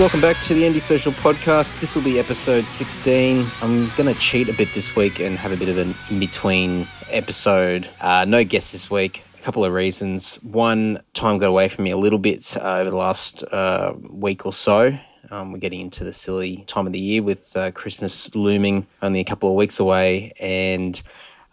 Welcome back to the Andy Social Podcast. This will be episode 16. I'm going to cheat a bit this week and have a bit of an in between episode. Uh, no guests this week. A couple of reasons. One, time got away from me a little bit uh, over the last uh, week or so. Um, we're getting into the silly time of the year with uh, Christmas looming only a couple of weeks away. And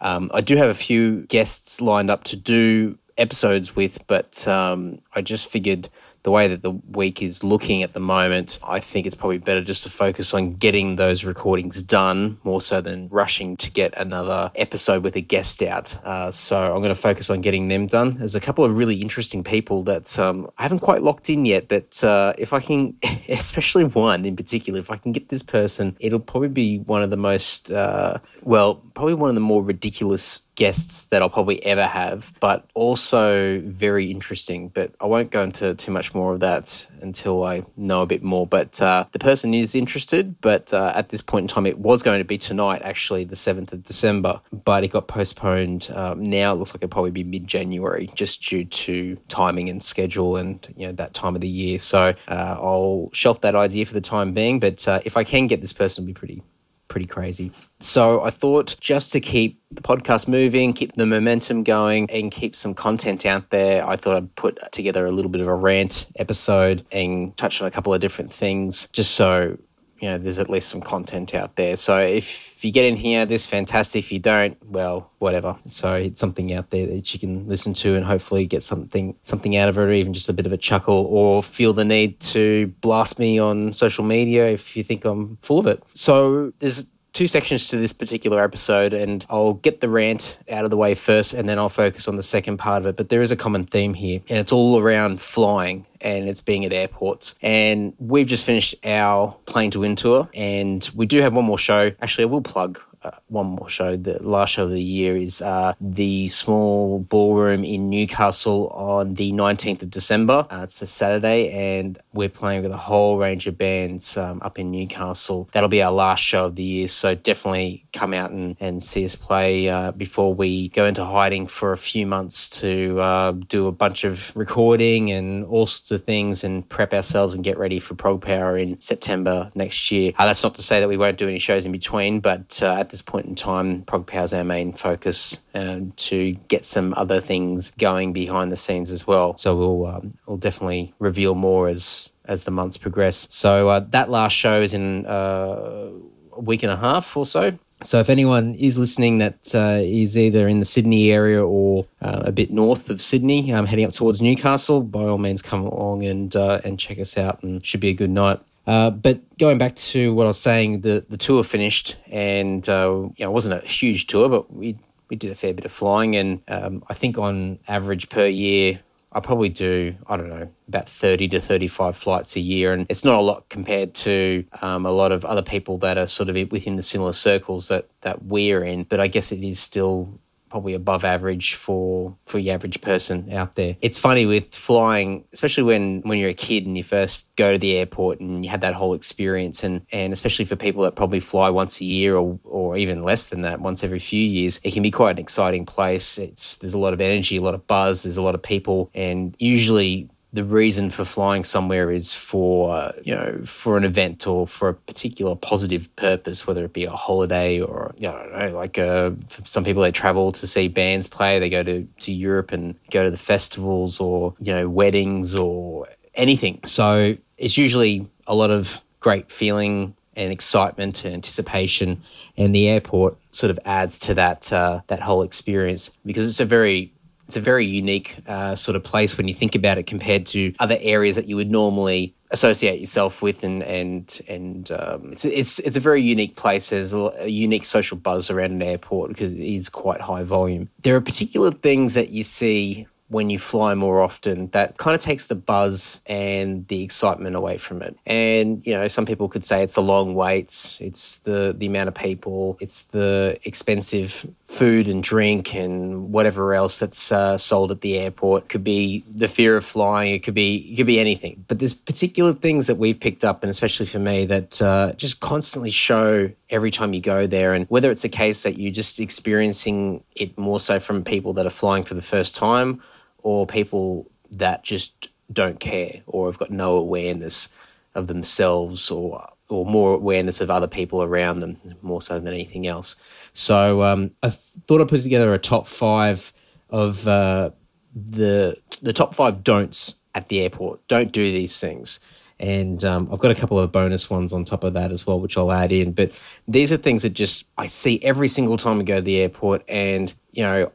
um, I do have a few guests lined up to do episodes with, but um, I just figured the way that the week is looking at the moment, I think it's probably better just to focus on getting those recordings done more so than rushing to get another episode with a guest out. Uh, so I'm going to focus on getting them done. There's a couple of really interesting people that um, I haven't quite locked in yet, but uh, if I can, especially one in particular, if I can get this person, it'll probably be one of the most, uh, well, probably one of the more ridiculous guests that I'll probably ever have, but also very interesting. But I won't go into too much more of that until I know a bit more. But uh, the person is interested, but uh, at this point in time, it was going to be tonight, actually, the 7th of December, but it got postponed. Um, now it looks like it'll probably be mid January just due to timing and schedule and you know that time of the year. So uh, I'll shelf that idea for the time being. But uh, if I can get this person, it'll be pretty pretty crazy. So I thought just to keep the podcast moving, keep the momentum going, and keep some content out there, I thought I'd put together a little bit of a rant episode and touch on a couple of different things just so you know, there's at least some content out there. So if you get in here, this fantastic. If you don't, well, whatever. So it's something out there that you can listen to and hopefully get something something out of it, or even just a bit of a chuckle, or feel the need to blast me on social media if you think I'm full of it. So there's two sections to this particular episode, and I'll get the rant out of the way first, and then I'll focus on the second part of it. But there is a common theme here, and it's all around flying and it's being at airports. And we've just finished our plane to win tour, and we do have one more show. Actually, I will plug uh, one more show. The last show of the year is uh, the small ballroom in Newcastle on the 19th of December. Uh, it's a Saturday, and we're playing with a whole range of bands um, up in Newcastle. That'll be our last show of the year, so definitely come out and, and see us play uh, before we go into hiding for a few months to uh, do a bunch of recording and all sorts of things and prep ourselves and get ready for Prog Power in September next year. Uh, that's not to say that we won't do any shows in between, but at this point in time, Prog Power is our main focus um, to get some other things going behind the scenes as well. So we'll um, we'll definitely reveal more as as the months progress. So uh, that last show is in uh, a week and a half or so. So if anyone is listening that uh, is either in the Sydney area or uh, a bit north of Sydney, um, heading up towards Newcastle, by all means come along and uh, and check us out, and should be a good night. Uh, but going back to what I was saying, the, the tour finished, and uh, you know, it wasn't a huge tour, but we we did a fair bit of flying, and um, I think on average per year, I probably do I don't know about thirty to thirty five flights a year, and it's not a lot compared to um, a lot of other people that are sort of within the similar circles that that we're in. But I guess it is still probably above average for for the average person out there. It's funny with flying, especially when when you're a kid and you first go to the airport and you have that whole experience, and and especially for people that probably fly once a year or or even less than that, once every few years, it can be quite an exciting place. It's there's a lot of energy, a lot of buzz, there's a lot of people, and usually the reason for flying somewhere is for you know for an event or for a particular positive purpose, whether it be a holiday or you know like uh, some people they travel to see bands play, they go to to Europe and go to the festivals or you know weddings or anything. So it's usually a lot of great feeling and excitement and anticipation, and the airport sort of adds to that uh, that whole experience because it's a very it's a very unique uh, sort of place when you think about it compared to other areas that you would normally associate yourself with and and and um, it's, it's it's a very unique place. There's a, a, unique social buzz around an airport because it is quite high volume. There are particular things that you see when you fly more often, that kind of takes the buzz and the excitement away from it. And, you know, some people could say it's the long waits, it's the, the amount of people, it's the expensive food and drink and whatever else that's uh, sold at the airport. It could be the fear of flying, it could be, it could be anything. But there's particular things that we've picked up, and especially for me, that uh, just constantly show every time you go there. And whether it's a case that you're just experiencing it more so from people that are flying for the first time or people that just don't care or have got no awareness of themselves or or more awareness of other people around them more so than anything else. So um, I thought I'd put together a top five of uh, the the top five don'ts at the airport. Don't do these things. And um, I've got a couple of bonus ones on top of that as well, which I'll add in. But these are things that just I see every single time I go to the airport. And, you know,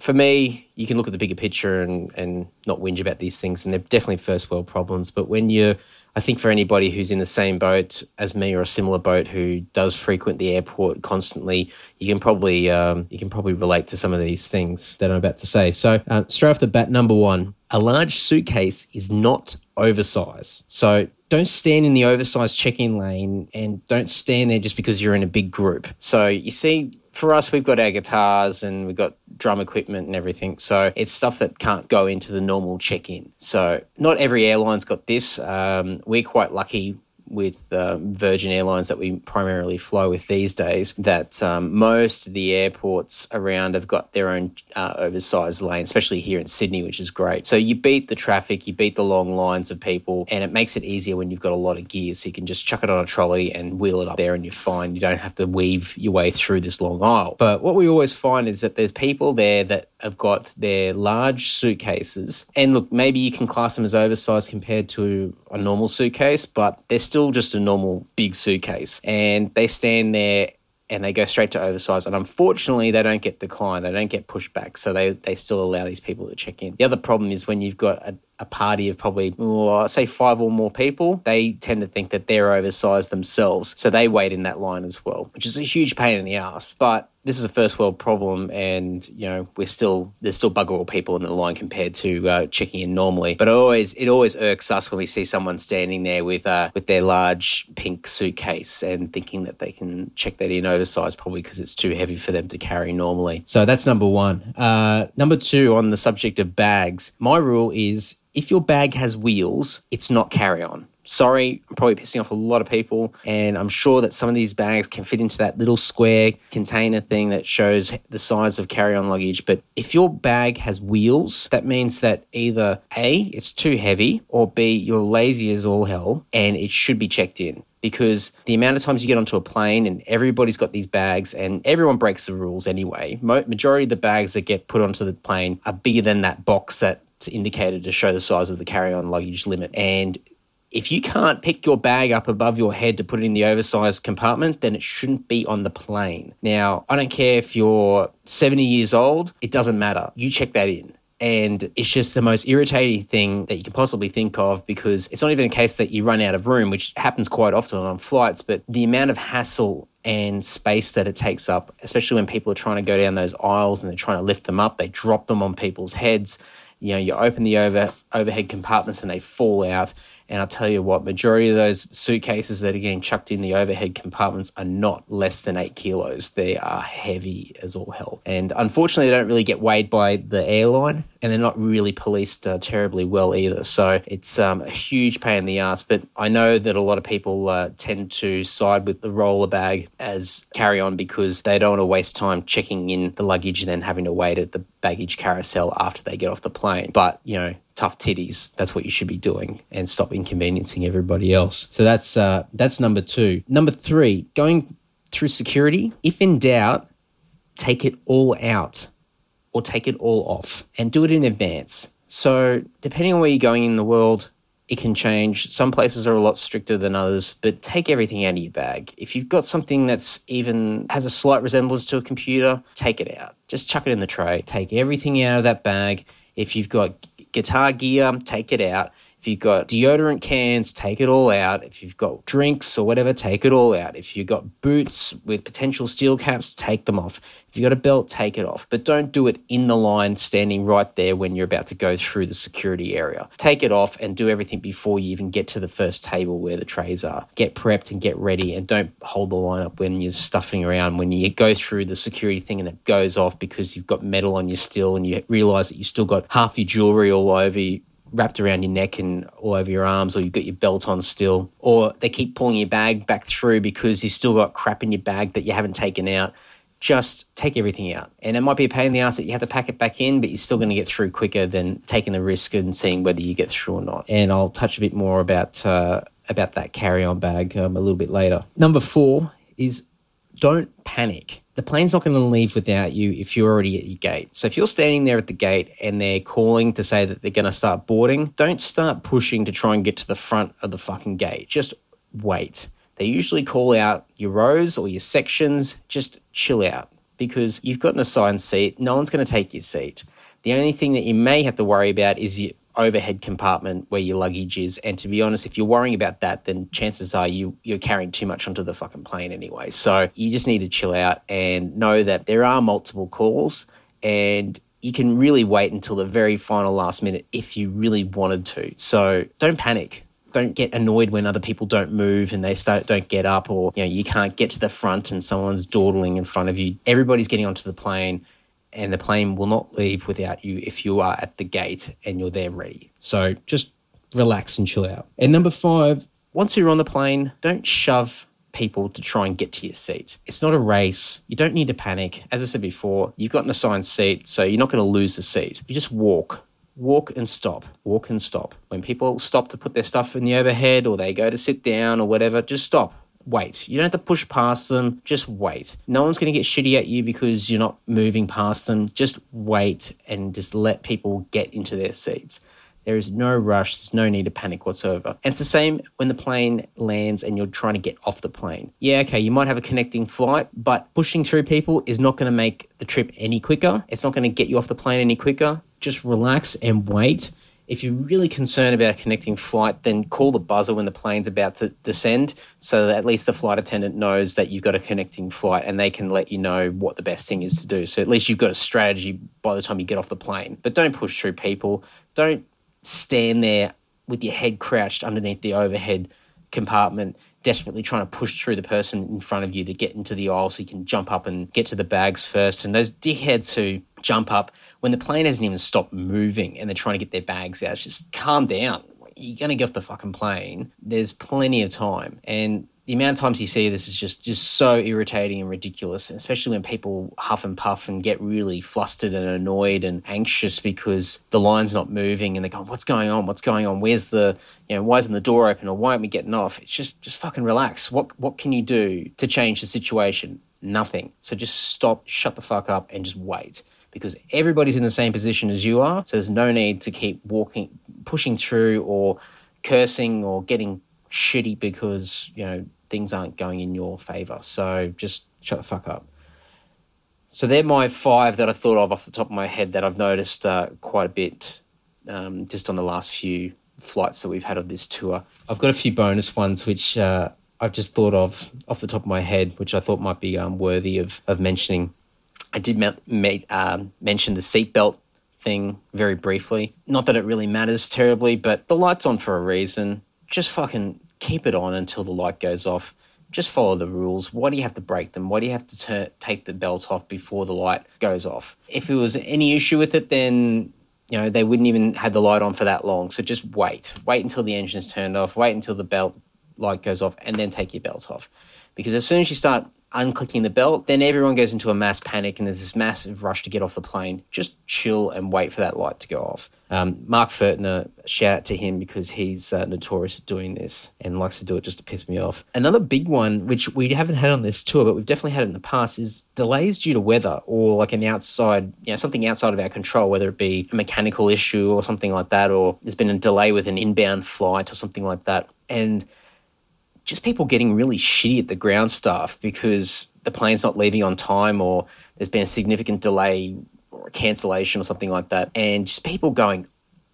for me, you can look at the bigger picture and, and not whinge about these things. And they're definitely first world problems. But when you're I think for anybody who's in the same boat as me or a similar boat who does frequent the airport constantly, you can probably um, you can probably relate to some of these things that I'm about to say. So uh, straight off the bat, number one, a large suitcase is not oversized. So don't stand in the oversized check-in lane and don't stand there just because you're in a big group. So you see for us, we've got our guitars and we've got drum equipment and everything. So it's stuff that can't go into the normal check in. So not every airline's got this. Um, we're quite lucky with um, Virgin Airlines that we primarily fly with these days that um, most of the airports around have got their own uh, oversized lane, especially here in Sydney, which is great. So you beat the traffic, you beat the long lines of people, and it makes it easier when you've got a lot of gear. So you can just chuck it on a trolley and wheel it up there and you're fine. You don't have to weave your way through this long aisle. But what we always find is that there's people there that have got their large suitcases. And look, maybe you can class them as oversized compared to a normal suitcase, but they're still just a normal big suitcase. And they stand there and they go straight to oversized. And unfortunately, they don't get declined, they don't get pushed back. So they, they still allow these people to check in. The other problem is when you've got a, a party of probably, well, say five or more people, they tend to think that they're oversized themselves. So they wait in that line as well, which is a huge pain in the ass. But this is a first world problem, and you know we're still there's still bugger all people in the line compared to uh, checking in normally. But it always it always irks us when we see someone standing there with uh, with their large pink suitcase and thinking that they can check that in oversized, probably because it's too heavy for them to carry normally. So that's number one. Uh, number two on the subject of bags, my rule is if your bag has wheels, it's not carry on. Sorry, I'm probably pissing off a lot of people, and I'm sure that some of these bags can fit into that little square container thing that shows the size of carry on luggage. But if your bag has wheels, that means that either A, it's too heavy, or B, you're lazy as all hell and it should be checked in because the amount of times you get onto a plane and everybody's got these bags and everyone breaks the rules anyway. Majority of the bags that get put onto the plane are bigger than that box that's indicated to show the size of the carry-on luggage limit. And if you can't pick your bag up above your head to put it in the oversized compartment, then it shouldn't be on the plane. Now, I don't care if you're 70 years old, it doesn't matter. You check that in. And it's just the most irritating thing that you can possibly think of because it's not even a case that you run out of room, which happens quite often on flights, but the amount of hassle and space that it takes up, especially when people are trying to go down those aisles and they're trying to lift them up, they drop them on people's heads. You know, you open the over overhead compartments and they fall out and I'll tell you what, majority of those suitcases that are getting chucked in the overhead compartments are not less than eight kilos. They are heavy as all hell. And unfortunately, they don't really get weighed by the airline and they're not really policed uh, terribly well either. So it's um, a huge pain in the ass. But I know that a lot of people uh, tend to side with the roller bag as carry on because they don't want to waste time checking in the luggage and then having to wait at the baggage carousel after they get off the plane. But, you know, tough titties. That's what you should be doing, and stop inconveniencing everybody else. So that's uh, that's number two. Number three, going through security. If in doubt, take it all out, or take it all off, and do it in advance. So depending on where you're going in the world, it can change. Some places are a lot stricter than others, but take everything out of your bag. If you've got something that's even has a slight resemblance to a computer, take it out. Just chuck it in the tray. Take everything out of that bag. If you've got guitar gear, take it out. If you've got deodorant cans, take it all out. If you've got drinks or whatever, take it all out. If you've got boots with potential steel caps, take them off. If you've got a belt, take it off. But don't do it in the line standing right there when you're about to go through the security area. Take it off and do everything before you even get to the first table where the trays are. Get prepped and get ready and don't hold the line up when you're stuffing around. When you go through the security thing and it goes off because you've got metal on your steel and you realize that you've still got half your jewelry all over you wrapped around your neck and all over your arms, or you've got your belt on still, or they keep pulling your bag back through because you've still got crap in your bag that you haven't taken out. Just take everything out. And it might be a pain in the ass that you have to pack it back in, but you're still going to get through quicker than taking the risk and seeing whether you get through or not. And I'll touch a bit more about uh, about that carry on bag um, a little bit later. Number four is don't panic the plane's not going to leave without you if you're already at your gate. So if you're standing there at the gate and they're calling to say that they're going to start boarding, don't start pushing to try and get to the front of the fucking gate. Just wait. They usually call out your rows or your sections. Just chill out because you've got an assigned seat. No one's going to take your seat. The only thing that you may have to worry about is your overhead compartment where your luggage is. And to be honest, if you're worrying about that, then chances are you you're carrying too much onto the fucking plane anyway. So you just need to chill out and know that there are multiple calls and you can really wait until the very final last minute if you really wanted to. So don't panic. Don't get annoyed when other people don't move and they start don't get up or you know you can't get to the front and someone's dawdling in front of you. Everybody's getting onto the plane and the plane will not leave without you if you are at the gate and you're there ready. So just relax and chill out. And number five, once you're on the plane, don't shove people to try and get to your seat. It's not a race. You don't need to panic. As I said before, you've got an assigned seat, so you're not going to lose the seat. You just walk. Walk and stop. Walk and stop. When people stop to put their stuff in the overhead or they go to sit down or whatever, just stop wait. You don't have to push past them, just wait. No one's going to get shitty at you because you're not moving past them. Just wait and just let people get into their seats. There is no rush, there's no need to panic whatsoever. And it's the same when the plane lands and you're trying to get off the plane. Yeah, okay, you might have a connecting flight, but pushing through people is not going to make the trip any quicker. It's not going to get you off the plane any quicker. Just relax and wait if you're really concerned about connecting flight, then call the buzzer when the plane's about to descend so that at least the flight attendant knows that you've got a connecting flight and they can let you know what the best thing is to do. So at least you've got a strategy by the time you get off the plane. But don't push through people. Don't stand there with your head crouched underneath the overhead compartment desperately trying to push through the person in front of you to get into the aisle so you can jump up and get to the bags first. And those dickheads who jump up when the plane hasn't even stopped moving and they're trying to get their bags out, just calm down. You're going to get off the fucking plane. There's plenty of time. And the amount of times you see this is just just so irritating and ridiculous, especially when people huff and puff and get really flustered and annoyed and anxious because the line's not moving and they're going, "What's going on? What's going on? Where's the you know why isn't the door open or why aren't we getting off?" It's just just fucking relax. What what can you do to change the situation? Nothing. So just stop, shut the fuck up, and just wait because everybody's in the same position as you are. So there's no need to keep walking, pushing through, or cursing or getting shitty because you know things aren't going in your favor. So just shut the fuck up. So they're my five that I thought of off the top of my head that I've noticed uh, quite a bit um, just on the last few flights that we've had of this tour. I've got a few bonus ones which uh, I've just thought of off the top of my head, which I thought might be um, worthy of, of mentioning. I did um, mention the seatbelt thing very briefly. Not that it really matters terribly, but the light's on for a reason. Just fucking keep it on until the light goes off. Just follow the rules. Why do you have to break them? Why do you have to t- take the belt off before the light goes off? If there was any issue with it, then you know they wouldn't even have the light on for that long. So just wait. Wait until the engine's turned off. Wait until the belt light goes off, and then take your belt off. Because as soon as you start unclicking the belt, then everyone goes into a mass panic and there's this massive rush to get off the plane. Just chill and wait for that light to go off. Um, Mark Furtner, shout out to him because he's uh, notorious at doing this and likes to do it just to piss me off. Another big one, which we haven't had on this tour, but we've definitely had it in the past, is delays due to weather or like an outside, you know, something outside of our control, whether it be a mechanical issue or something like that, or there's been a delay with an inbound flight or something like that. And just people getting really shitty at the ground staff because the plane's not leaving on time or there's been a significant delay or a cancellation or something like that. And just people going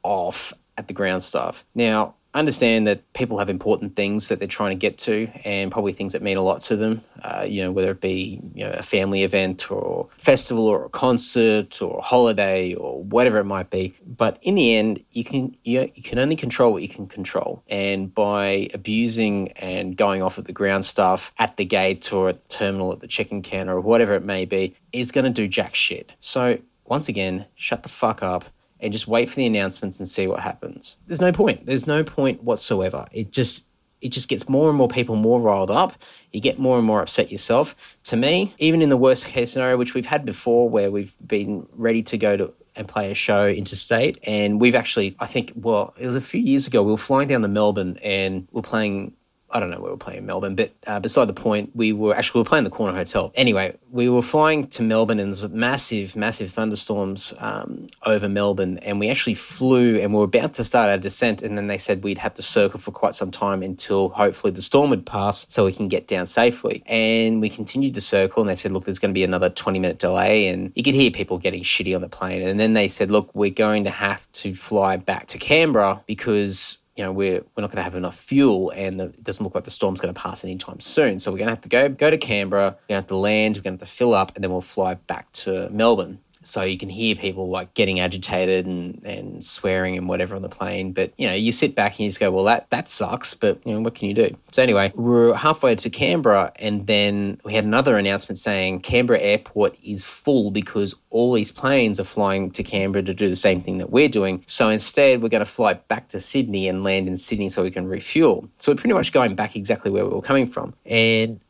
off at the ground staff. Now, I understand that people have important things that they're trying to get to, and probably things that mean a lot to them. Uh, you know, whether it be you know a family event or festival or a concert or a holiday or whatever it might be. But in the end, you can you, you can only control what you can control, and by abusing and going off at the ground staff at the gate or at the terminal at the check-in counter or whatever it may be, is going to do jack shit. So once again, shut the fuck up and just wait for the announcements and see what happens. There's no point. There's no point whatsoever. It just it just gets more and more people more riled up. You get more and more upset yourself. To me, even in the worst case scenario, which we've had before, where we've been ready to go to and play a show interstate, and we've actually, I think, well, it was a few years ago. We were flying down to Melbourne and we're playing I don't know where we were playing in Melbourne, but uh, beside the point, we were actually we were playing the Corner Hotel. Anyway, we were flying to Melbourne and there's massive, massive thunderstorms um, over Melbourne, and we actually flew and we were about to start our descent, and then they said we'd have to circle for quite some time until hopefully the storm would pass so we can get down safely. And we continued to circle, and they said, look, there's going to be another 20 minute delay, and you could hear people getting shitty on the plane. And then they said, look, we're going to have to fly back to Canberra because you know, we're, we're not going to have enough fuel and the, it doesn't look like the storm's going to pass anytime soon. So we're going to have to go, go to Canberra, we're going to have to land, we're going to have to fill up, and then we'll fly back to Melbourne. So you can hear people like getting agitated and, and swearing and whatever on the plane. But, you know, you sit back and you just go, well, that, that sucks, but, you know, what can you do? So anyway, we're halfway to Canberra and then we had another announcement saying Canberra airport is full because all these planes are flying to Canberra to do the same thing that we're doing. So instead, we're going to fly back to Sydney and land in Sydney so we can refuel. So we're pretty much going back exactly where we were coming from. And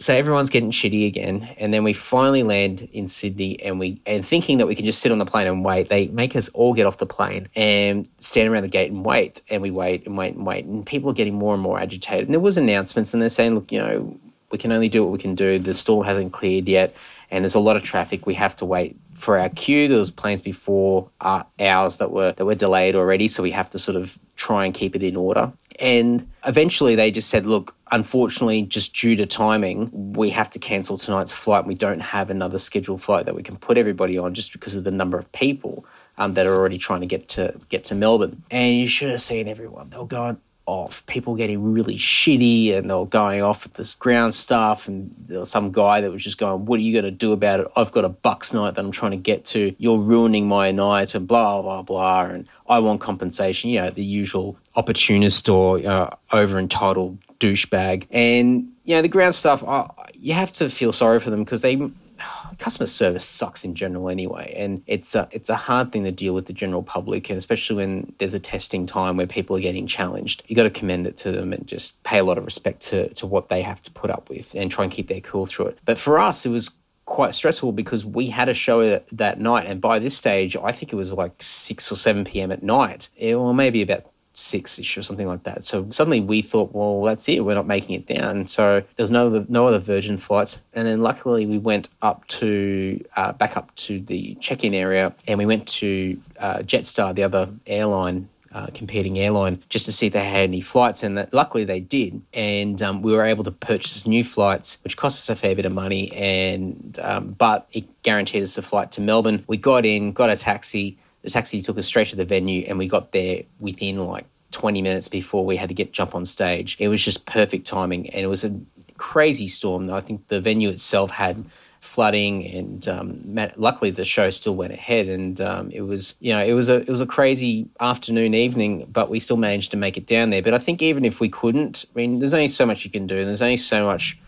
so everyone's getting shitty again and then we finally land in sydney and we and thinking that we can just sit on the plane and wait they make us all get off the plane and stand around the gate and wait and we wait and wait and wait and people are getting more and more agitated. And there was announcements and they're saying look you know we can only do what we can do. The storm hasn't cleared yet and there's a lot of traffic we have to wait for our queue there was planes before uh, ours that were that were delayed already so we have to sort of try and keep it in order and eventually they just said look unfortunately, just due to timing, we have to cancel tonight's flight. We don't have another scheduled flight that we can put everybody on just because of the number of people um, that are already trying to get to get to Melbourne. And you should have seen everyone. They were going off. People getting really shitty, and they were going off at this ground stuff. And there was some guy that was just going, "What are you going to do about it? I've got a Bucks night that I'm trying to get to. You're ruining my night," and blah blah blah. And I want compensation. You know, the usual opportunist or uh, over entitled douchebag. And, you know, the ground staff, uh, you have to feel sorry for them because they customer service sucks in general anyway, and it's a it's a hard thing to deal with the general public, and especially when there's a testing time where people are getting challenged. You got to commend it to them and just pay a lot of respect to to what they have to put up with, and try and keep their cool through it. But for us, it was quite stressful because we had a show that, that night, and by this stage, I think it was like six or seven p.m. at night, or maybe about six ish or something like that. So suddenly we thought, well, that's it. We're not making it down. So there's no other, no other Virgin flights. And then luckily we went up to uh, back up to the check-in area, and we went to uh, Jetstar, the other airline. Uh, competing airline just to see if they had any flights, and that luckily they did, and um, we were able to purchase new flights, which cost us a fair bit of money, and um, but it guaranteed us a flight to Melbourne. We got in, got a taxi, taxi took us straight to the venue, and we got there within like 20 minutes before we had to get jump on stage. It was just perfect timing, and it was a crazy storm. I think the venue itself had flooding, and um, luckily the show still went ahead. And um, it was, you know, it was a it was a crazy afternoon, evening, but we still managed to make it down there. But I think even if we couldn't, I mean, there's only so much you can do, and there's only so much,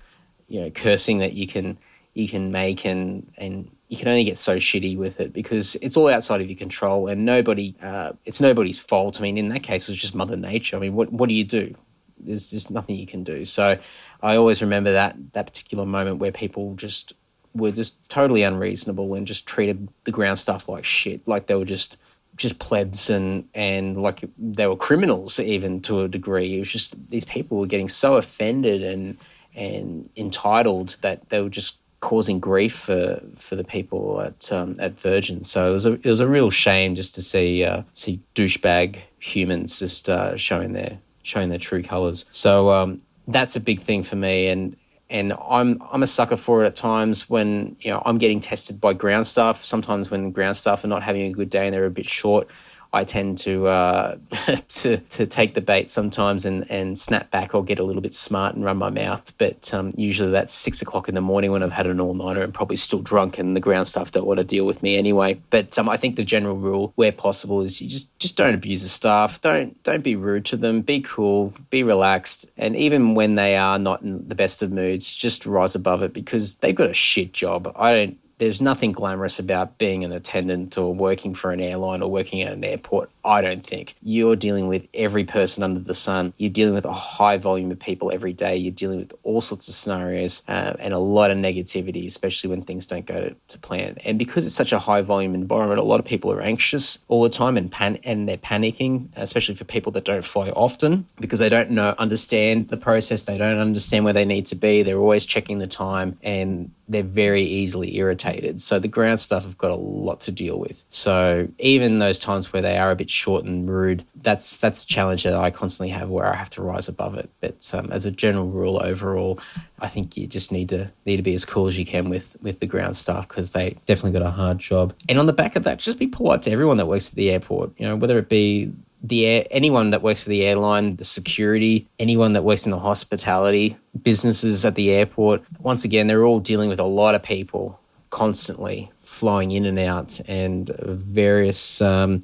you know, cursing that you can you can make, and and you can only get so shitty with it because it's all outside of your control and nobody uh, it's nobody's fault. I mean in that case it was just mother nature. I mean what, what do you do? There's just nothing you can do. So i always remember that that particular moment where people just were just totally unreasonable and just treated the ground stuff like shit. Like they were just just plebs and and like they were criminals even to a degree. It was just these people were getting so offended and and entitled that they were just causing grief for, for the people at um, at Virgin. So it was a it was a real shame just to see uh, see douchebag humans just uh, showing their showing their true colors. So um, that's a big thing for me, and and I'm I'm a sucker for it at times when you know I'm getting tested by ground staff. Sometimes when ground staff are not having a good day and they're a bit short. I tend to uh, to to take the bait sometimes and and snap back or get a little bit smart and run my mouth. But um, usually that's six o'clock in the morning when I've had an all nighter and probably still drunk and the ground staff don't want to deal with me anyway. But um, I think the general rule, where possible, is you just just don't abuse the staff. Don't don't be rude to them. Be cool. Be relaxed. And even when they are not in the best of moods, just rise above it because they've got a shit job. I don't there's nothing glamorous about being an attendant or working for an airline or working at an airport. I don't think. You're dealing with every person under the sun. You're dealing with a high volume of people every day. You're dealing with all sorts of scenarios uh, and a lot of negativity, especially when things don't go to, to, plan. And because it's such a high volume environment, a lot of people are anxious all the time and pan- and they're panicking, especially for people that don't fly often because they don't know understand the process. They don't understand where they need to be. They're always checking the time and they're very easily irritated. So the ground stuff have got a lot to deal with. So even those times where they are a bit short and rude, that's that's a challenge that I constantly have where I have to rise above it. But um, as a general rule, overall, I think you just need to need to be as cool as you can with with the ground staff because they definitely got a hard job. And on the back of that, just be polite to everyone that works at the airport. You know, whether it be the air, anyone that works for the airline, the security, anyone that works in the hospitality businesses at the airport. Once again, they're all dealing with a lot of people constantly flying in and out and various um,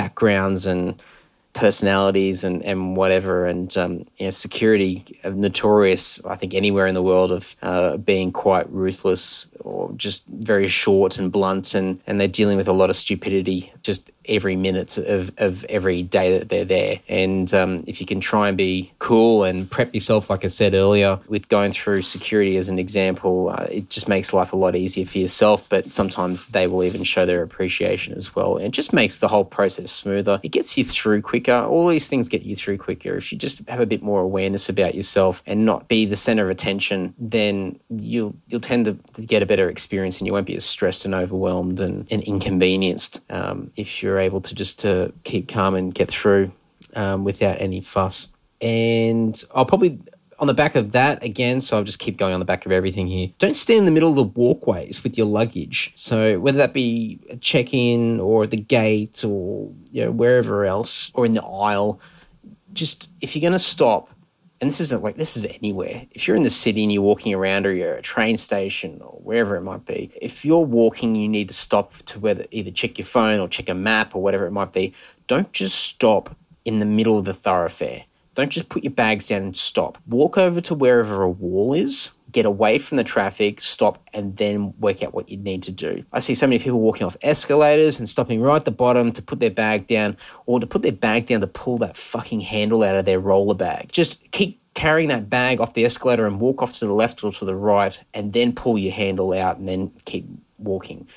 backgrounds and personalities and, and whatever. And um, you know, security notorious, I think, anywhere in the world of uh, being quite ruthless or just very short and blunt, and, and they're dealing with a lot of stupidity just every minute of, of every day that they're there. And um, if you can try and be cool and prep yourself, like I said earlier, with going through security as an example, uh, it just makes life a lot easier for yourself. But sometimes they will even show their appreciation as well. And it just makes the whole process smoother. It gets you through quicker. All these things get you through quicker. If you just have a bit more awareness about yourself and not be the center of attention, then you'll you'll tend to get a better experience and you won't be as stressed and overwhelmed and, and inconvenienced um, if you're able to just to keep calm and get through um, without any fuss. And I'll probably on the back of that again, so I'll just keep going on the back of everything here. Don't stand in the middle of the walkways with your luggage. So whether that be a check-in or the gate or you know wherever else or in the aisle, just if you're going to stop, and this isn't like this is anywhere. If you're in the city and you're walking around, or you're at a train station or wherever it might be, if you're walking, you need to stop to whether either check your phone or check a map or whatever it might be. Don't just stop in the middle of the thoroughfare. Don't just put your bags down and stop. Walk over to wherever a wall is, get away from the traffic, stop, and then work out what you need to do. I see so many people walking off escalators and stopping right at the bottom to put their bag down or to put their bag down to pull that fucking handle out of their roller bag. Just keep carrying that bag off the escalator and walk off to the left or to the right and then pull your handle out and then keep walking.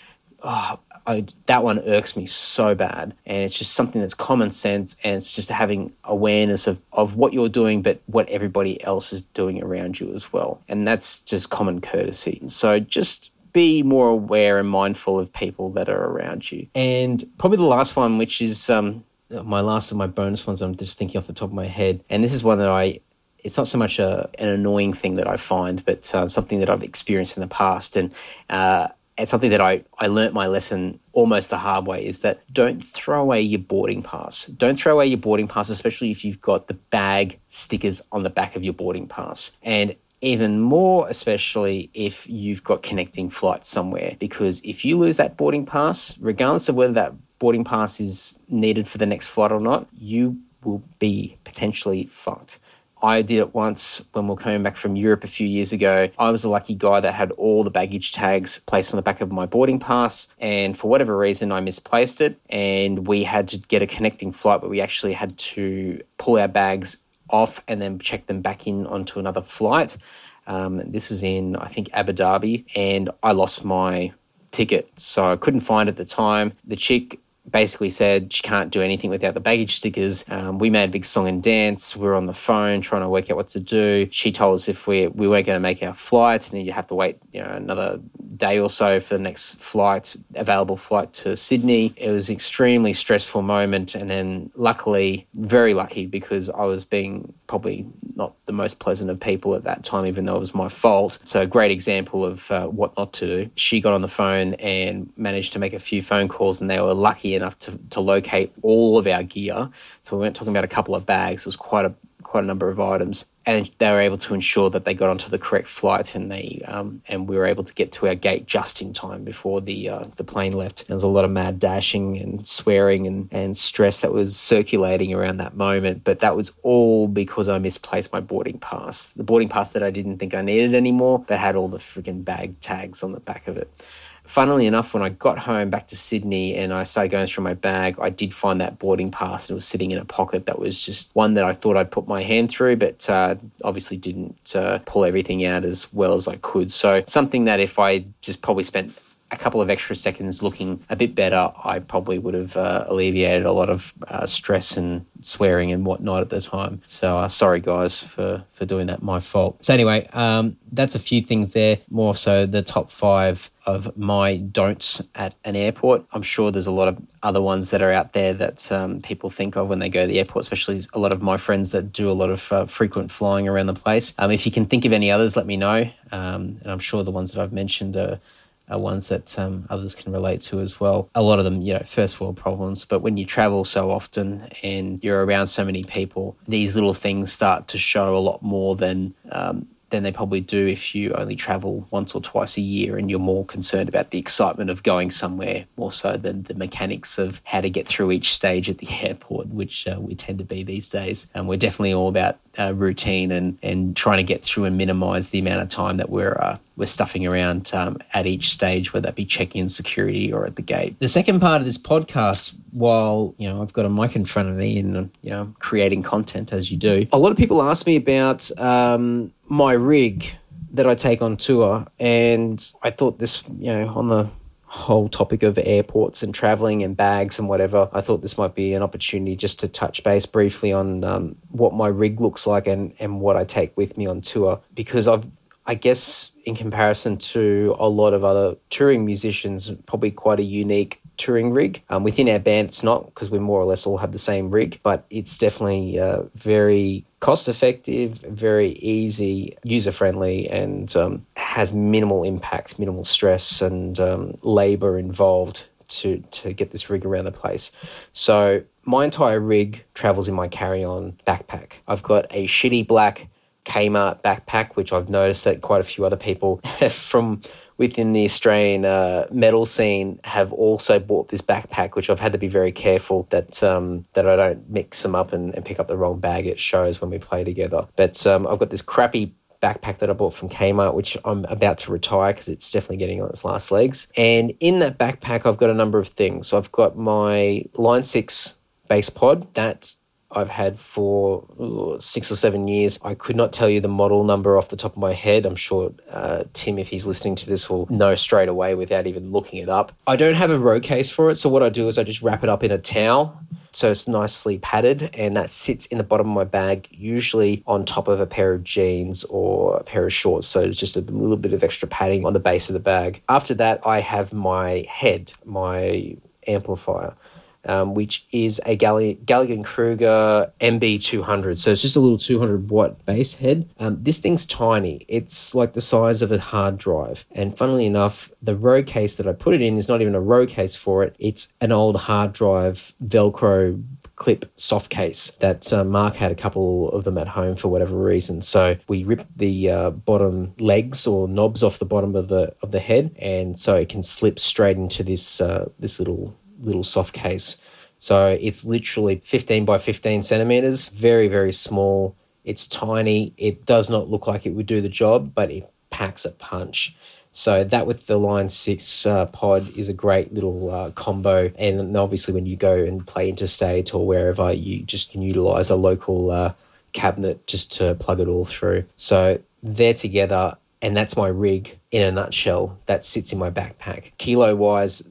Oh, I, that one irks me so bad. And it's just something that's common sense and it's just having awareness of, of what you're doing, but what everybody else is doing around you as well. And that's just common courtesy. So just be more aware and mindful of people that are around you. And probably the last one, which is um, my last of my bonus ones, I'm just thinking off the top of my head. And this is one that I it's not so much a, an annoying thing that I find, but uh, something that I've experienced in the past. And uh, it's something that I, I learnt my lesson almost the hard way is that don't throw away your boarding pass. Don't throw away your boarding pass, especially if you've got the bag stickers on the back of your boarding pass. And even more, especially if you've got connecting flights somewhere, because if you lose that boarding pass, regardless of whether that boarding pass is needed for the next flight or not, you will be potentially fucked. I did it once when we were coming back from Europe a few years ago. I was a lucky guy that had all the baggage tags placed on the back of my boarding pass, and for whatever reason, I misplaced it. And we had to get a connecting flight, but we actually had to pull our bags off and then check them back in onto another flight. Um, this was in, I think, Abu Dhabi, and I lost my ticket. So I couldn't find it at the time. The chick basically said she can't do anything without the baggage stickers. Um, we made a big song and dance. We were on the phone trying to work out what to do. She told us if we we weren't going to make our flights, then you'd have to wait you know another day or so for the next flight, available flight to Sydney. It was an extremely stressful moment, and then luckily, very lucky because I was being probably not the most pleasant of people at that time, even though it was my fault. So, a great example of uh, what not to do. She got on the phone and managed to make a few phone calls, and they were lucky enough to, to locate all of our gear. So we weren't talking about a couple of bags. It was quite a quite a number of items, and they were able to ensure that they got onto the correct flight, and they um, and we were able to get to our gate just in time before the uh, the plane left. There was a lot of mad dashing and swearing and, and stress that was circulating around that moment, but that was all because I misplaced my boarding pass, the boarding pass that I didn't think I needed anymore, that had all the freaking bag tags on the back of it funnily enough, when I got home back to Sydney and I started going through my bag, I did find that boarding pass and it was sitting in a pocket that was just one that I thought I'd put my hand through, but uh, obviously didn't uh, pull everything out as well as I could. So, something that if I just probably spent a couple of extra seconds looking a bit better, I probably would have uh, alleviated a lot of uh, stress and swearing and whatnot at the time. So uh, sorry, guys, for for doing that. My fault. So anyway, um, that's a few things there. More so, the top five of my don'ts at an airport. I'm sure there's a lot of other ones that are out there that um, people think of when they go to the airport, especially a lot of my friends that do a lot of uh, frequent flying around the place. Um, if you can think of any others, let me know. Um, and I'm sure the ones that I've mentioned are are ones that um, others can relate to as well. A lot of them, you know, first world problems, but when you travel so often and you're around so many people, these little things start to show a lot more than um, than they probably do if you only travel once or twice a year and you're more concerned about the excitement of going somewhere more so than the mechanics of how to get through each stage at the airport, which uh, we tend to be these days. And we're definitely all about uh, routine and, and trying to get through and minimize the amount of time that we're uh, we're stuffing around um, at each stage, whether that be checking in security or at the gate. The second part of this podcast, while you know I've got a mic in front of me and you know creating content as you do, a lot of people ask me about um, my rig that I take on tour, and I thought this you know on the whole topic of airports and traveling and bags and whatever, I thought this might be an opportunity just to touch base briefly on um, what my rig looks like and, and what I take with me on tour. Because I've, I guess, in comparison to a lot of other touring musicians, probably quite a unique touring rig. Um, within our band, it's not because we more or less all have the same rig, but it's definitely uh, very cost effective, very easy, user friendly, and um, has minimal impact, minimal stress, and um, labor involved to, to get this rig around the place. So, my entire rig travels in my carry on backpack. I've got a shitty black Kmart backpack, which I've noticed that quite a few other people from within the Australian uh, metal scene have also bought this backpack, which I've had to be very careful that um, that I don't mix them up and, and, pick up the wrong bag at shows when we play together. But um, I've got this crappy backpack that I bought from Kmart, which I'm about to retire because it's definitely getting on its last legs. And in that backpack, I've got a number of things. So I've got my Line 6 bass pod that I've had for six or seven years. I could not tell you the model number off the top of my head. I'm sure uh, Tim, if he's listening to this, will know straight away without even looking it up. I don't have a road case for it, so what I do is I just wrap it up in a towel. So it's nicely padded, and that sits in the bottom of my bag, usually on top of a pair of jeans or a pair of shorts. So it's just a little bit of extra padding on the base of the bag. After that, I have my head, my amplifier um, which is a Gallien-Krueger MB200. So it's just a little 200 watt bass head. Um, this thing's tiny. It's like the size of a hard drive. And funnily enough, the road case that I put it in is not even a road case for it. It's an old hard drive Velcro clip soft case that uh, Mark had a couple of them at home for whatever reason. So we ripped the uh, bottom legs or knobs off the bottom of the of the head, and so it can slip straight into this uh, this little little soft case. So it's literally 15 by 15 centimeters, very, very small. It's tiny. It does not look like it would do the job, but it packs a punch. So that with the Line 6 uh, pod is a great little uh, combo. And obviously when you go and play interstate or wherever, you just can utilize a local uh, cabinet just to plug it all through. So they're together and that's my rig in a nutshell that sits in my backpack. Kilo wise,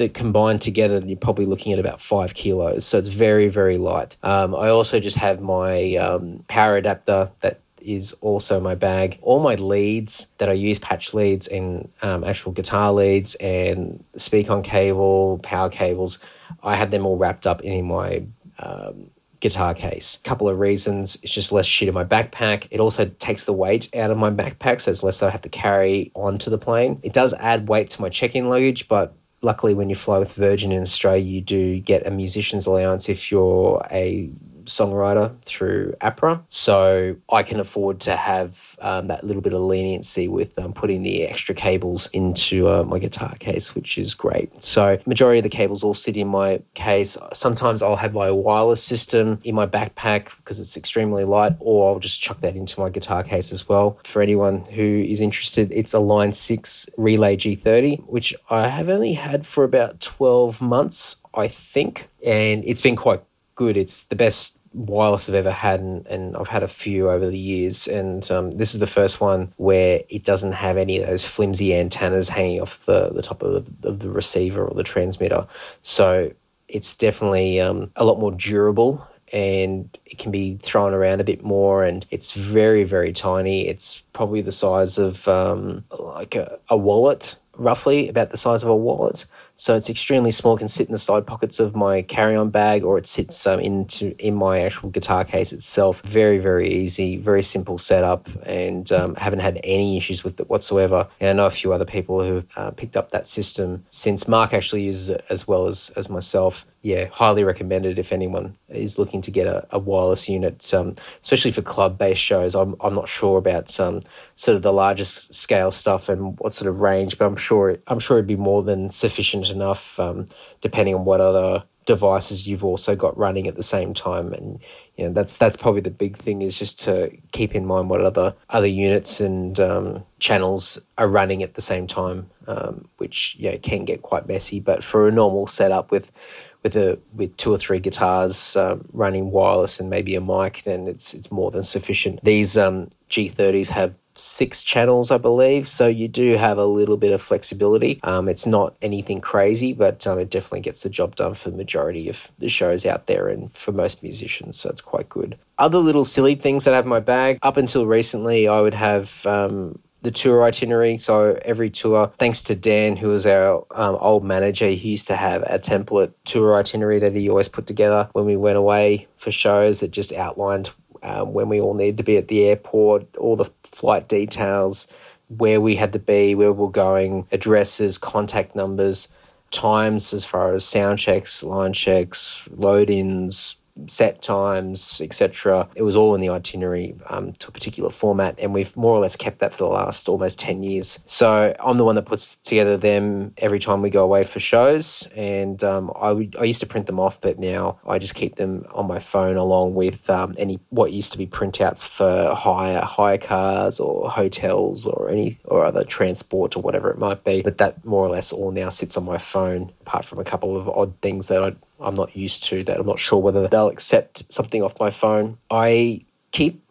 that combined together, you're probably looking at about five kilos. So it's very, very light. Um, I also just have my um, power adapter that is also my bag. All my leads that I use, patch leads and um, actual guitar leads and Speakon cable, power cables, I have them all wrapped up in my um, guitar case. A Couple of reasons. It's just less shit in my backpack. It also takes the weight out of my backpack, so it's less that I have to carry onto the plane. It does add weight to my check-in luggage, but luckily, when you fly with Virgin in Australia, you do get a musician's allowance if you're a songwriter through APRA. So I can afford to have um, that little bit of leniency with um, putting the extra cables into uh, my guitar case, which is great. So majority of the cables all sit in my case. Sometimes I'll have my wireless system in my backpack because it's extremely light, or I'll just chuck that into my guitar case as well. For anyone who is interested, it's a Line 6 Relay G30, which I have only had for about 12 months, I think, and it's been quite good. It's the best wireless I've ever had, and, and I've had a few over the years. And um, this is the first one where it doesn't have any of those flimsy antennas hanging off the, the top of the, of the receiver or the transmitter. So it's definitely um, a lot more durable and it can be thrown around a bit more and it's very very tiny it's probably the size of um, like a, a wallet roughly about the size of a wallet so it's extremely small, can sit in the side pockets of my carry-on bag or it sits um, into in my actual guitar case itself. Very, very easy, very simple setup and um, haven't had any issues with it whatsoever. And I know a few other people who have uh, picked up that system since Mark actually uses it as well as, as myself yeah, highly recommended if anyone is looking to get a, a wireless unit, um, especially for club based shows. I'm, I'm not sure about um, sort of the largest scale stuff and what sort of range, but I'm sure it, I'm sure it'd be more than sufficient enough, um, depending on what other devices you've also got running at the same time. And you know, that's that's probably the big thing is just to keep in mind what other other units and um, channels are running at the same time, um, which know, can get quite messy. But for a normal setup with with a with two or three guitars um, running wireless and maybe a mic, then it's it's more than sufficient. These um, G30s have six channels, I believe, so you do have a little bit of flexibility. Um, it's not anything crazy, but um, it definitely gets the job done for the majority of the shows out there and for most musicians, so it's quite good. Other little silly things that I have in my bag. Up until recently, I would have um, the tour itinerary. So every tour, thanks to Dan, who was our um, old manager, he used to have a template tour itinerary that he always put together when we went away for shows that just outlined um, when we all needed to be at the airport, all the flight details, where we had to be, where we we're going, addresses, contact numbers, times as far as sound checks, line checks, load ins, set times, etc. It was all in the itinerary um, to a particular format, and we've more or less kept that for the last almost 10 years. So I'm the one that puts together them every time we go away for shows, and um, I, would, I used to print them off, but now I just keep them on my phone along with um, any what used to be printouts for hire hire cars or hotels or any or other transport or whatever it might be. But that more or less all now sits on my phone, apart from a couple of odd things that I I'm not used to that. I'm not sure whether they'll accept something off my phone. I keep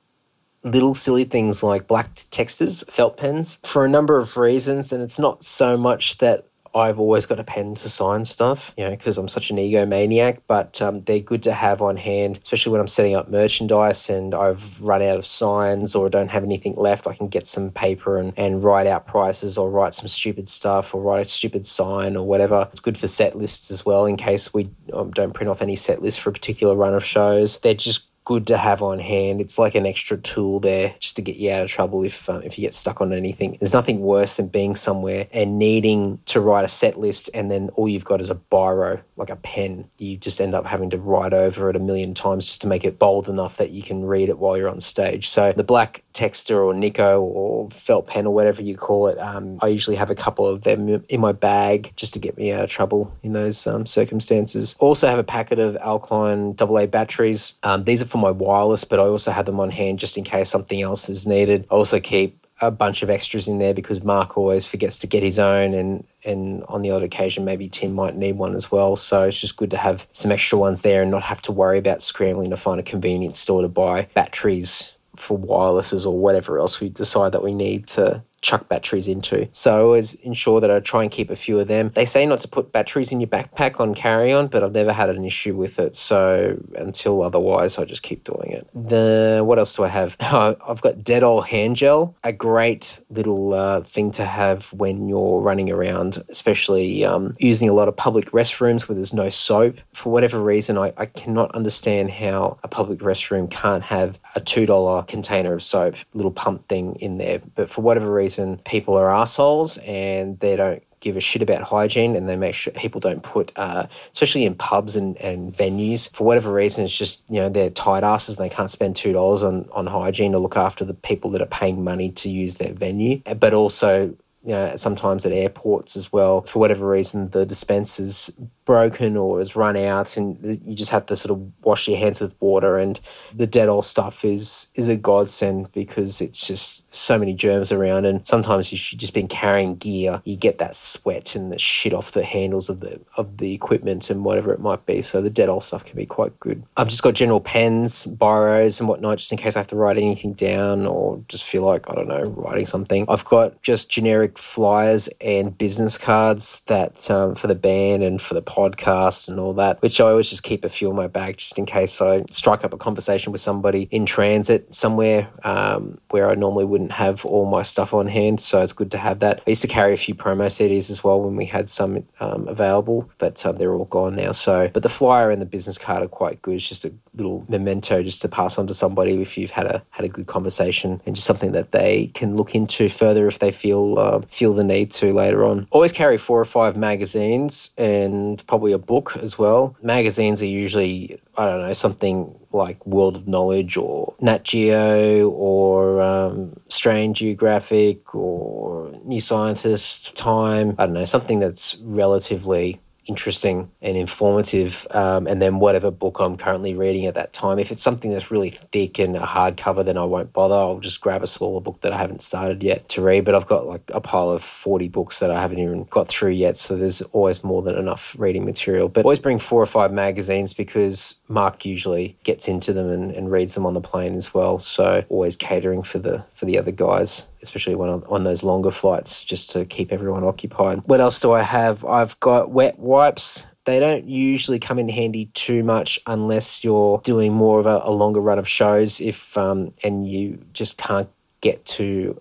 little silly things like black texters, felt pens, for a number of reasons. And it's not so much that I've always got a pen to sign stuff, you know, because I'm such an egomaniac, but um, they're good to have on hand, especially when I'm setting up merchandise and I've run out of signs or don't have anything left. I can get some paper and, and write out prices or write some stupid stuff or write a stupid sign or whatever. It's good for set lists as well in case we um, don't print off any set lists for a particular run of shows. They're just good to have on hand. It's like an extra tool there just to get you out of trouble if um, if you get stuck on anything. There's nothing worse than being somewhere and needing to write a set list and then all you've got is a biro, like a pen. You just end up having to write over it a million times just to make it bold enough that you can read it while you're on stage. So the black texter or Nico or felt pen or whatever you call it, um, I usually have a couple of them in my bag just to get me out of trouble in those um, circumstances. Also have a packet of alkaline AA batteries. Um, these are for my wireless, but I also have them on hand just in case something else is needed. I also keep a bunch of extras in there because Mark always forgets to get his own and and on the odd occasion maybe Tim might need one as well. So it's just good to have some extra ones there and not have to worry about scrambling to find a convenience store to buy batteries for wirelesses or whatever else we decide that we need to chuck batteries into. So I always ensure that I try and keep a few of them. They say not to put batteries in your backpack on carry on, but I've never had an issue with it. So until otherwise, I just keep doing it. The what else do I have? I've got Dettol hand gel, a great little uh, thing to have when you're running around, especially um, using a lot of public restrooms where there's no soap. For whatever reason, I, I cannot understand how a public restroom can't have a $2 container of soap, little pump thing in there. But for whatever reason, reason people are assholes and they don't give a shit about hygiene and they make sure people don't put, uh, especially in pubs and, and venues, for whatever reason, it's just, you know, they're tight asses and they can't spend $2 on, on hygiene to look after the people that are paying money to use their venue. But also, you know, sometimes at airports as well, for whatever reason, the dispensers broken or has run out and you just have to sort of wash your hands with water and the dead Dettol stuff is is a godsend because it's just so many germs around and sometimes you should just been carrying gear. You get that sweat and the shit off the handles of the of the equipment and whatever it might be. So the dead Dettol stuff can be quite good. I've just got general pens biros and whatnot just in case I have to write anything down or just feel like I don't know writing something. I've got just generic flyers and business cards that um, for the band and for the podcast and all that, which I always just keep a few in my bag just in case I strike up a conversation with somebody in transit somewhere um, where I normally wouldn't have all my stuff on hand. So it's good to have that. I used to carry a few promo CDs as well when we had some um, available, but um, they're all gone now. So, but the flyer and the business card are quite good. It's just a little memento just to pass on to somebody if you've had a had a good conversation and just something that they can look into further if they feel uh, feel the need to later on. Always carry four or five magazines and probably a book as well. Magazines are usually, I don't know, something like World of Knowledge or Nat Geo or um, Strange Geographic or New Scientist, Time. I don't know, something that's relatively interesting and informative, um, and then whatever book I'm currently reading at that time. If it's something that's really thick and a hardcover, then I won't bother. I'll just grab a smaller book that I haven't started yet to read. But I've got like a pile of 40 books that I haven't even got through yet, so there's always more than enough reading material. But always bring four or five magazines because Mark usually gets into them and, and reads them on the plane as well. So always catering for the for the other guys especially when on, on those longer flights, just to keep everyone occupied. What else do I have? I've got wet wipes. They don't usually come in handy too much unless you're doing more of a, a longer run of shows. If um, and you just can't get to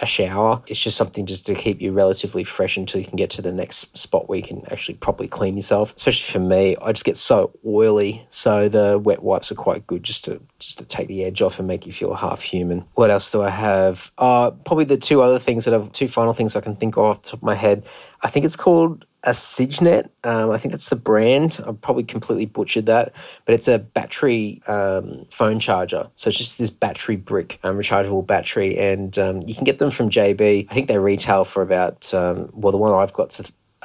a shower. It's just something just to keep you relatively fresh until you can get to the next spot where you can actually properly clean yourself. Especially for me, I just get so oily, so the wet wipes are quite good just to just to take the edge off and make you feel half human. What else do I have? Uh, probably the two other things that I've two final things I can think of off the top of my head. I think it's called a Cygnett. Um, I think that's the brand. I've probably completely butchered that, but it's a battery um, phone charger. So it's just this battery brick, um, rechargeable battery, and um, you can get them from JB. I think they retail for about um, well, the one I've got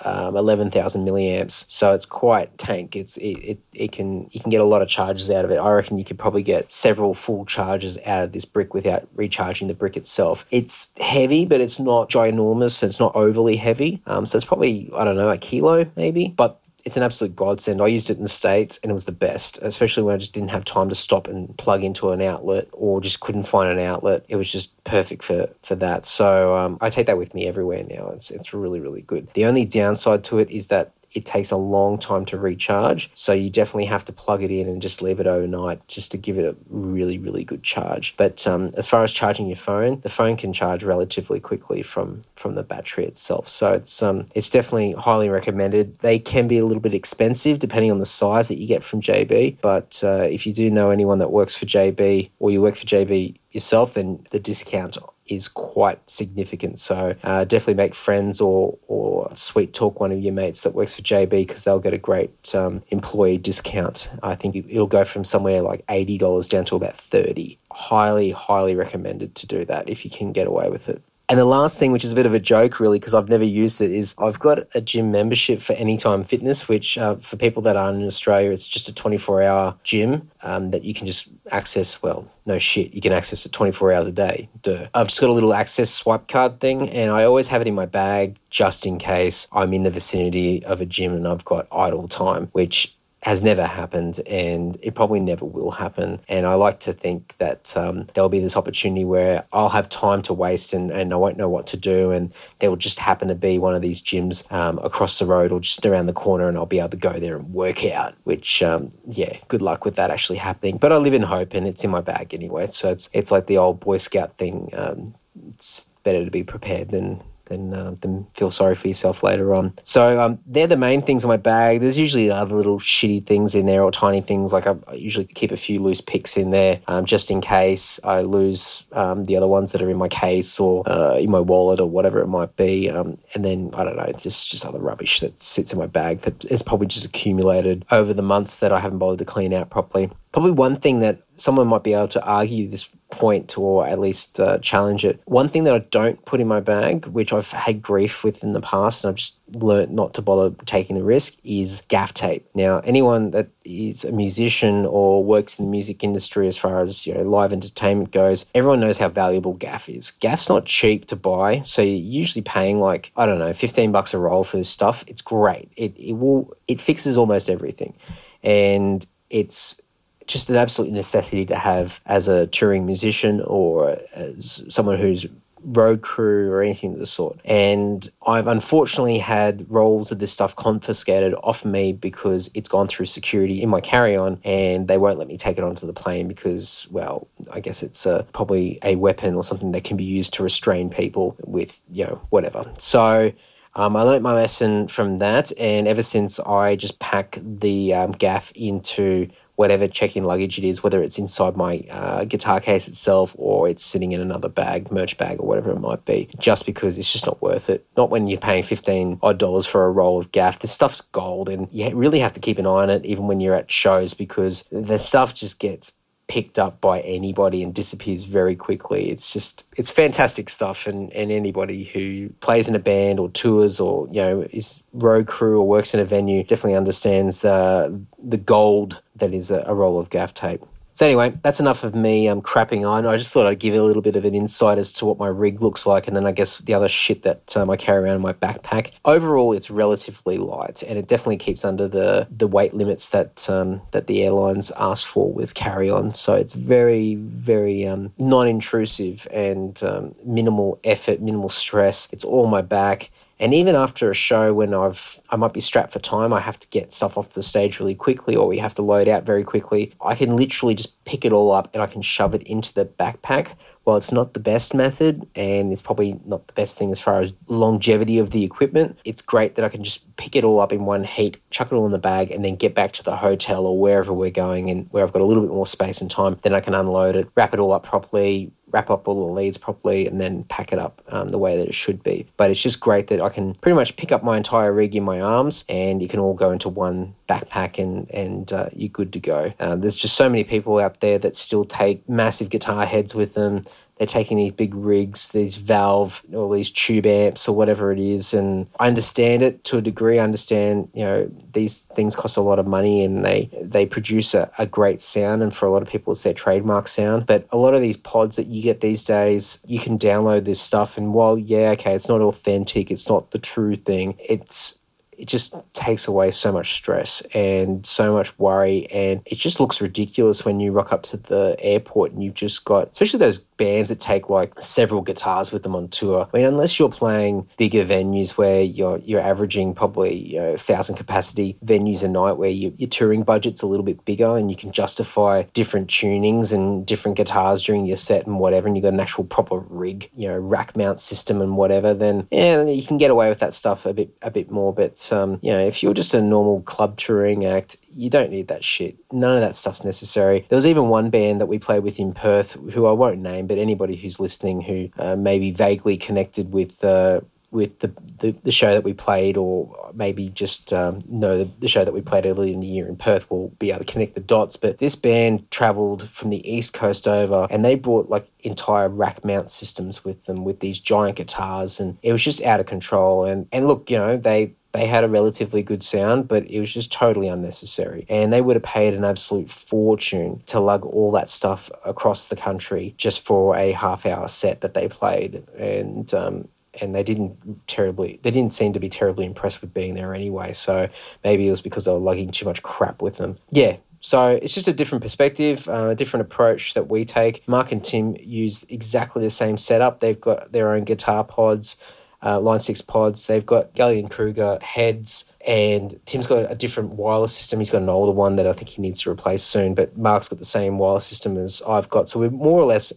um, 11,000 milliamps. So it's quite tank. It's it, it, it can you can get a lot of charges out of it. I reckon you could probably get several full charges out of this brick without recharging the brick itself. It's heavy, but it's not ginormous. It's not overly heavy. Um, so it's probably I don't know a kilo maybe, but it's an absolute godsend. I used it in the States and it was the best, especially when I just didn't have time to stop and plug into an outlet or just couldn't find an outlet. It was just perfect for, for that. So um, I take that with me everywhere now. It's, it's really, really good. The only downside to it is that it takes a long time to recharge. So you definitely have to plug it in and just leave it overnight just to give it a really, really good charge. But um, as far as charging your phone, the phone can charge relatively quickly from from the battery itself. So it's um it's definitely highly recommended. They can be a little bit expensive depending on the size that you get from JB. But uh, if you do know anyone that works for JB or you work for JB yourself, then the discount is quite significant. So uh, definitely make friends or or sweet talk one of your mates that works for JB because they'll get a great um, employee discount. I think it'll go from somewhere like eighty dollars down to about thirty. Highly, highly recommended to do that if you can get away with it. And the last thing, which is a bit of a joke, really, because I've never used it, is I've got a gym membership for Anytime Fitness, which uh, for people that aren't in Australia, it's just a 24 hour gym um, that you can just access. Well, no shit, you can access it 24 hours a day. Duh. I've just got a little access swipe card thing, and I always have it in my bag just in case I'm in the vicinity of a gym and I've got idle time, which has never happened and it probably never will happen. And I like to think that um, there'll be this opportunity where I'll have time to waste and, and I won't know what to do. And there will just happen to be one of these gyms um, across the road or just around the corner and I'll be able to go there and work out, which, um, yeah, good luck with that actually happening. But I live in hope and it's in my bag anyway. So it's, it's like the old Boy Scout thing. Um, it's better to be prepared than and uh, then feel sorry for yourself later on. So um, they're the main things in my bag. There's usually other little shitty things in there or tiny things. Like I, I usually keep a few loose picks in there um, just in case I lose um, the other ones that are in my case or uh, in my wallet or whatever it might be. Um, and then I don't know, it's just, just other rubbish that sits in my bag that is probably just accumulated over the months that I haven't bothered to clean out properly. Probably one thing that someone might be able to argue this point or at least uh, challenge it. One thing that I don't put in my bag, which I've had grief with in the past and I've just learnt not to bother taking the risk, is gaff tape. Now, anyone that is a musician or works in the music industry as far as you know live entertainment goes, everyone knows how valuable gaff is. Gaff's not cheap to buy, so you're usually paying like, I don't know, 15 bucks a roll for this stuff. It's great. It, it will it fixes almost everything. And it's just an absolute necessity to have as a touring musician or as someone who's road crew or anything of the sort. And I've unfortunately had rolls of this stuff confiscated off me because it's gone through security in my carry on and they won't let me take it onto the plane because, well, I guess it's probably a weapon or something that can be used to restrain people with, you know, whatever. So, um, I learnt my lesson from that, and ever since I just pack the um, gaff into whatever check-in luggage it is, whether it's inside my uh, guitar case itself or it's sitting in another bag, merch bag or whatever it might be, just because it's just not worth it. Not when you're paying 15 odd dollars for a roll of gaff. This stuff's gold and you really have to keep an eye on it even when you're at shows because the stuff just gets picked up by anybody and disappears very quickly. It's just it's fantastic stuff and, and anybody who plays in a band or tours or, you know, is road crew or works in a venue definitely understands uh, the gold that is a, a roll of gaff tape. So anyway, that's enough of me um, crapping on. I just thought I'd give you a little bit of an insight as to what my rig looks like, and then I guess the other shit that um, I carry around in my backpack. Overall, it's relatively light, and it definitely keeps under the the weight limits that um, that the airlines ask for with carry on. So it's very very um, non intrusive and um, minimal effort, minimal stress. It's all my back. And even after a show when I've I might be strapped for time, I have to get stuff off the stage really quickly or we have to load out very quickly. I can literally just pick it all up and I can shove it into the backpack. Well, it's not the best method and it's probably not the best thing as far as longevity of the equipment. It's great that I can just pick it all up in one heat, chuck it all in the bag, and then get back to the hotel or wherever we're going and where I've got a little bit more space and time. Then I can unload it, wrap it all up properly, wrap up all the leads properly and then pack it up um, the way that it should be. But it's just great that I can pretty much pick up my entire rig in my arms and you can all go into one backpack and, and uh, you're good to go. Uh, there's just so many people out there that still take massive guitar heads with them they're taking these big rigs, these valve or these tube amps or whatever it is. And I understand it to a degree. I understand, you know, these things cost a lot of money and they, they produce a, a great sound. And for a lot of people, it's their trademark sound. But a lot of these pods that you get these days, you can download this stuff. And while, yeah, okay, it's not authentic, it's not the true thing, it's it just takes away so much stress and so much worry and it just looks ridiculous when you rock up to the airport and you've just got especially those bands that take like several guitars with them on tour. I mean, unless you're playing bigger venues where you're you're averaging probably you know, thousand capacity venues a night, where you, your touring budget's a little bit bigger and you can justify different tunings and different guitars during your set and whatever, and you've got an actual proper rig, you know, rack mount system and whatever, then yeah, you can get away with that stuff a bit a bit more. But um, you know, if you're just a normal club touring act, you don't need that shit. None of that stuff's necessary. There was even one band that we played with in Perth, who I won't name, but anybody who's listening who uh, may be vaguely connected with uh, with the, the, the, show that we played, or maybe just um, know the, the, show that we played earlier in the year in Perth, will be able to connect the dots. But this band traveled from the East Coast over and they brought like entire rack mount systems with them with these giant guitars, and it was just out of control. And, and look, you know, they they had a relatively good sound, but it was just totally unnecessary. And they would have paid an absolute fortune to lug all that stuff across the country just for a half hour set that they played. And um, and they didn't terribly they didn't seem to be terribly impressed with being there anyway. So maybe it was because they were lugging too much crap with them. Yeah. So it's just a different perspective, uh, a different approach that we take. Mark and Tim use exactly the same setup. They've got their own guitar pods uh, Line 6 pods. They've got Gallien-Krueger heads, and Tim's got a different wireless system. He's got an older one that I think he needs to replace soon, but Mark's got the same wireless system as I've got. So we're more or less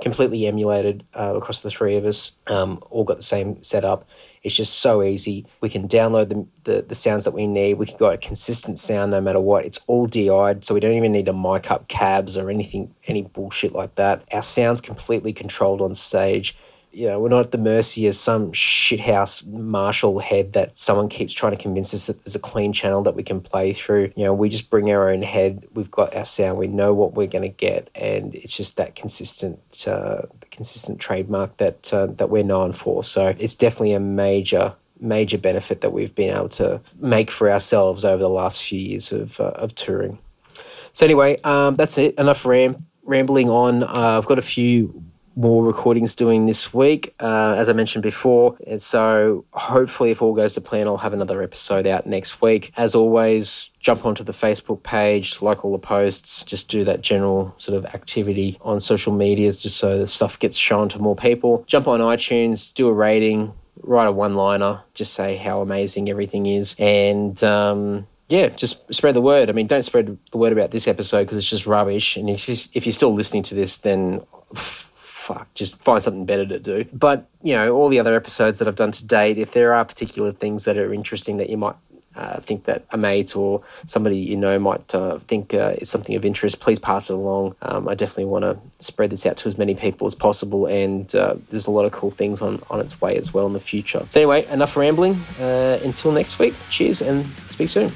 completely emulated uh, across the three of us. Um, all got the same setup. It's just so easy. We can download the, the, the sounds that we need. We can get a consistent sound no matter what. It's all DI'd, so we don't even need to mic up cabs or anything, any bullshit like that. Our sound's completely controlled on stage you know, we're not at the mercy of some shithouse Marshall head that someone keeps trying to convince us that there's a clean channel that we can play through. You know, we just bring our own head. We've got our sound. We know what we're going to get, and it's just that consistent, uh, consistent trademark that uh, that we're known for. So it's definitely a major major benefit that we've been able to make for ourselves over the last few years of, uh, of touring. So anyway, um, that's it. Enough ram- rambling on. Uh, I've got a few more recordings doing this week, uh, as I mentioned before. And so hopefully, if all goes to plan, I'll have another episode out next week. As always, jump onto the Facebook page, like all the posts, just do that general sort of activity on social medias just so the stuff gets shown to more people. Jump on iTunes, do a rating, write a one liner, just say how amazing everything is. And, um, yeah, just spread the word. I mean, don't spread the word about this episode because it's just rubbish. And if, if you're still listening to this, then fuck, just find something better to do. But, you know, all the other episodes that I've done to date, if there are particular things that are interesting that you might uh, think that a mate or somebody you know might uh, think uh, is something of interest, please pass it along. Um, I definitely want to spread this out to as many people as possible, and uh, there's a lot of cool things on, on its way as well in the future. So, anyway, enough rambling. Uh, until next week, cheers and speak soon.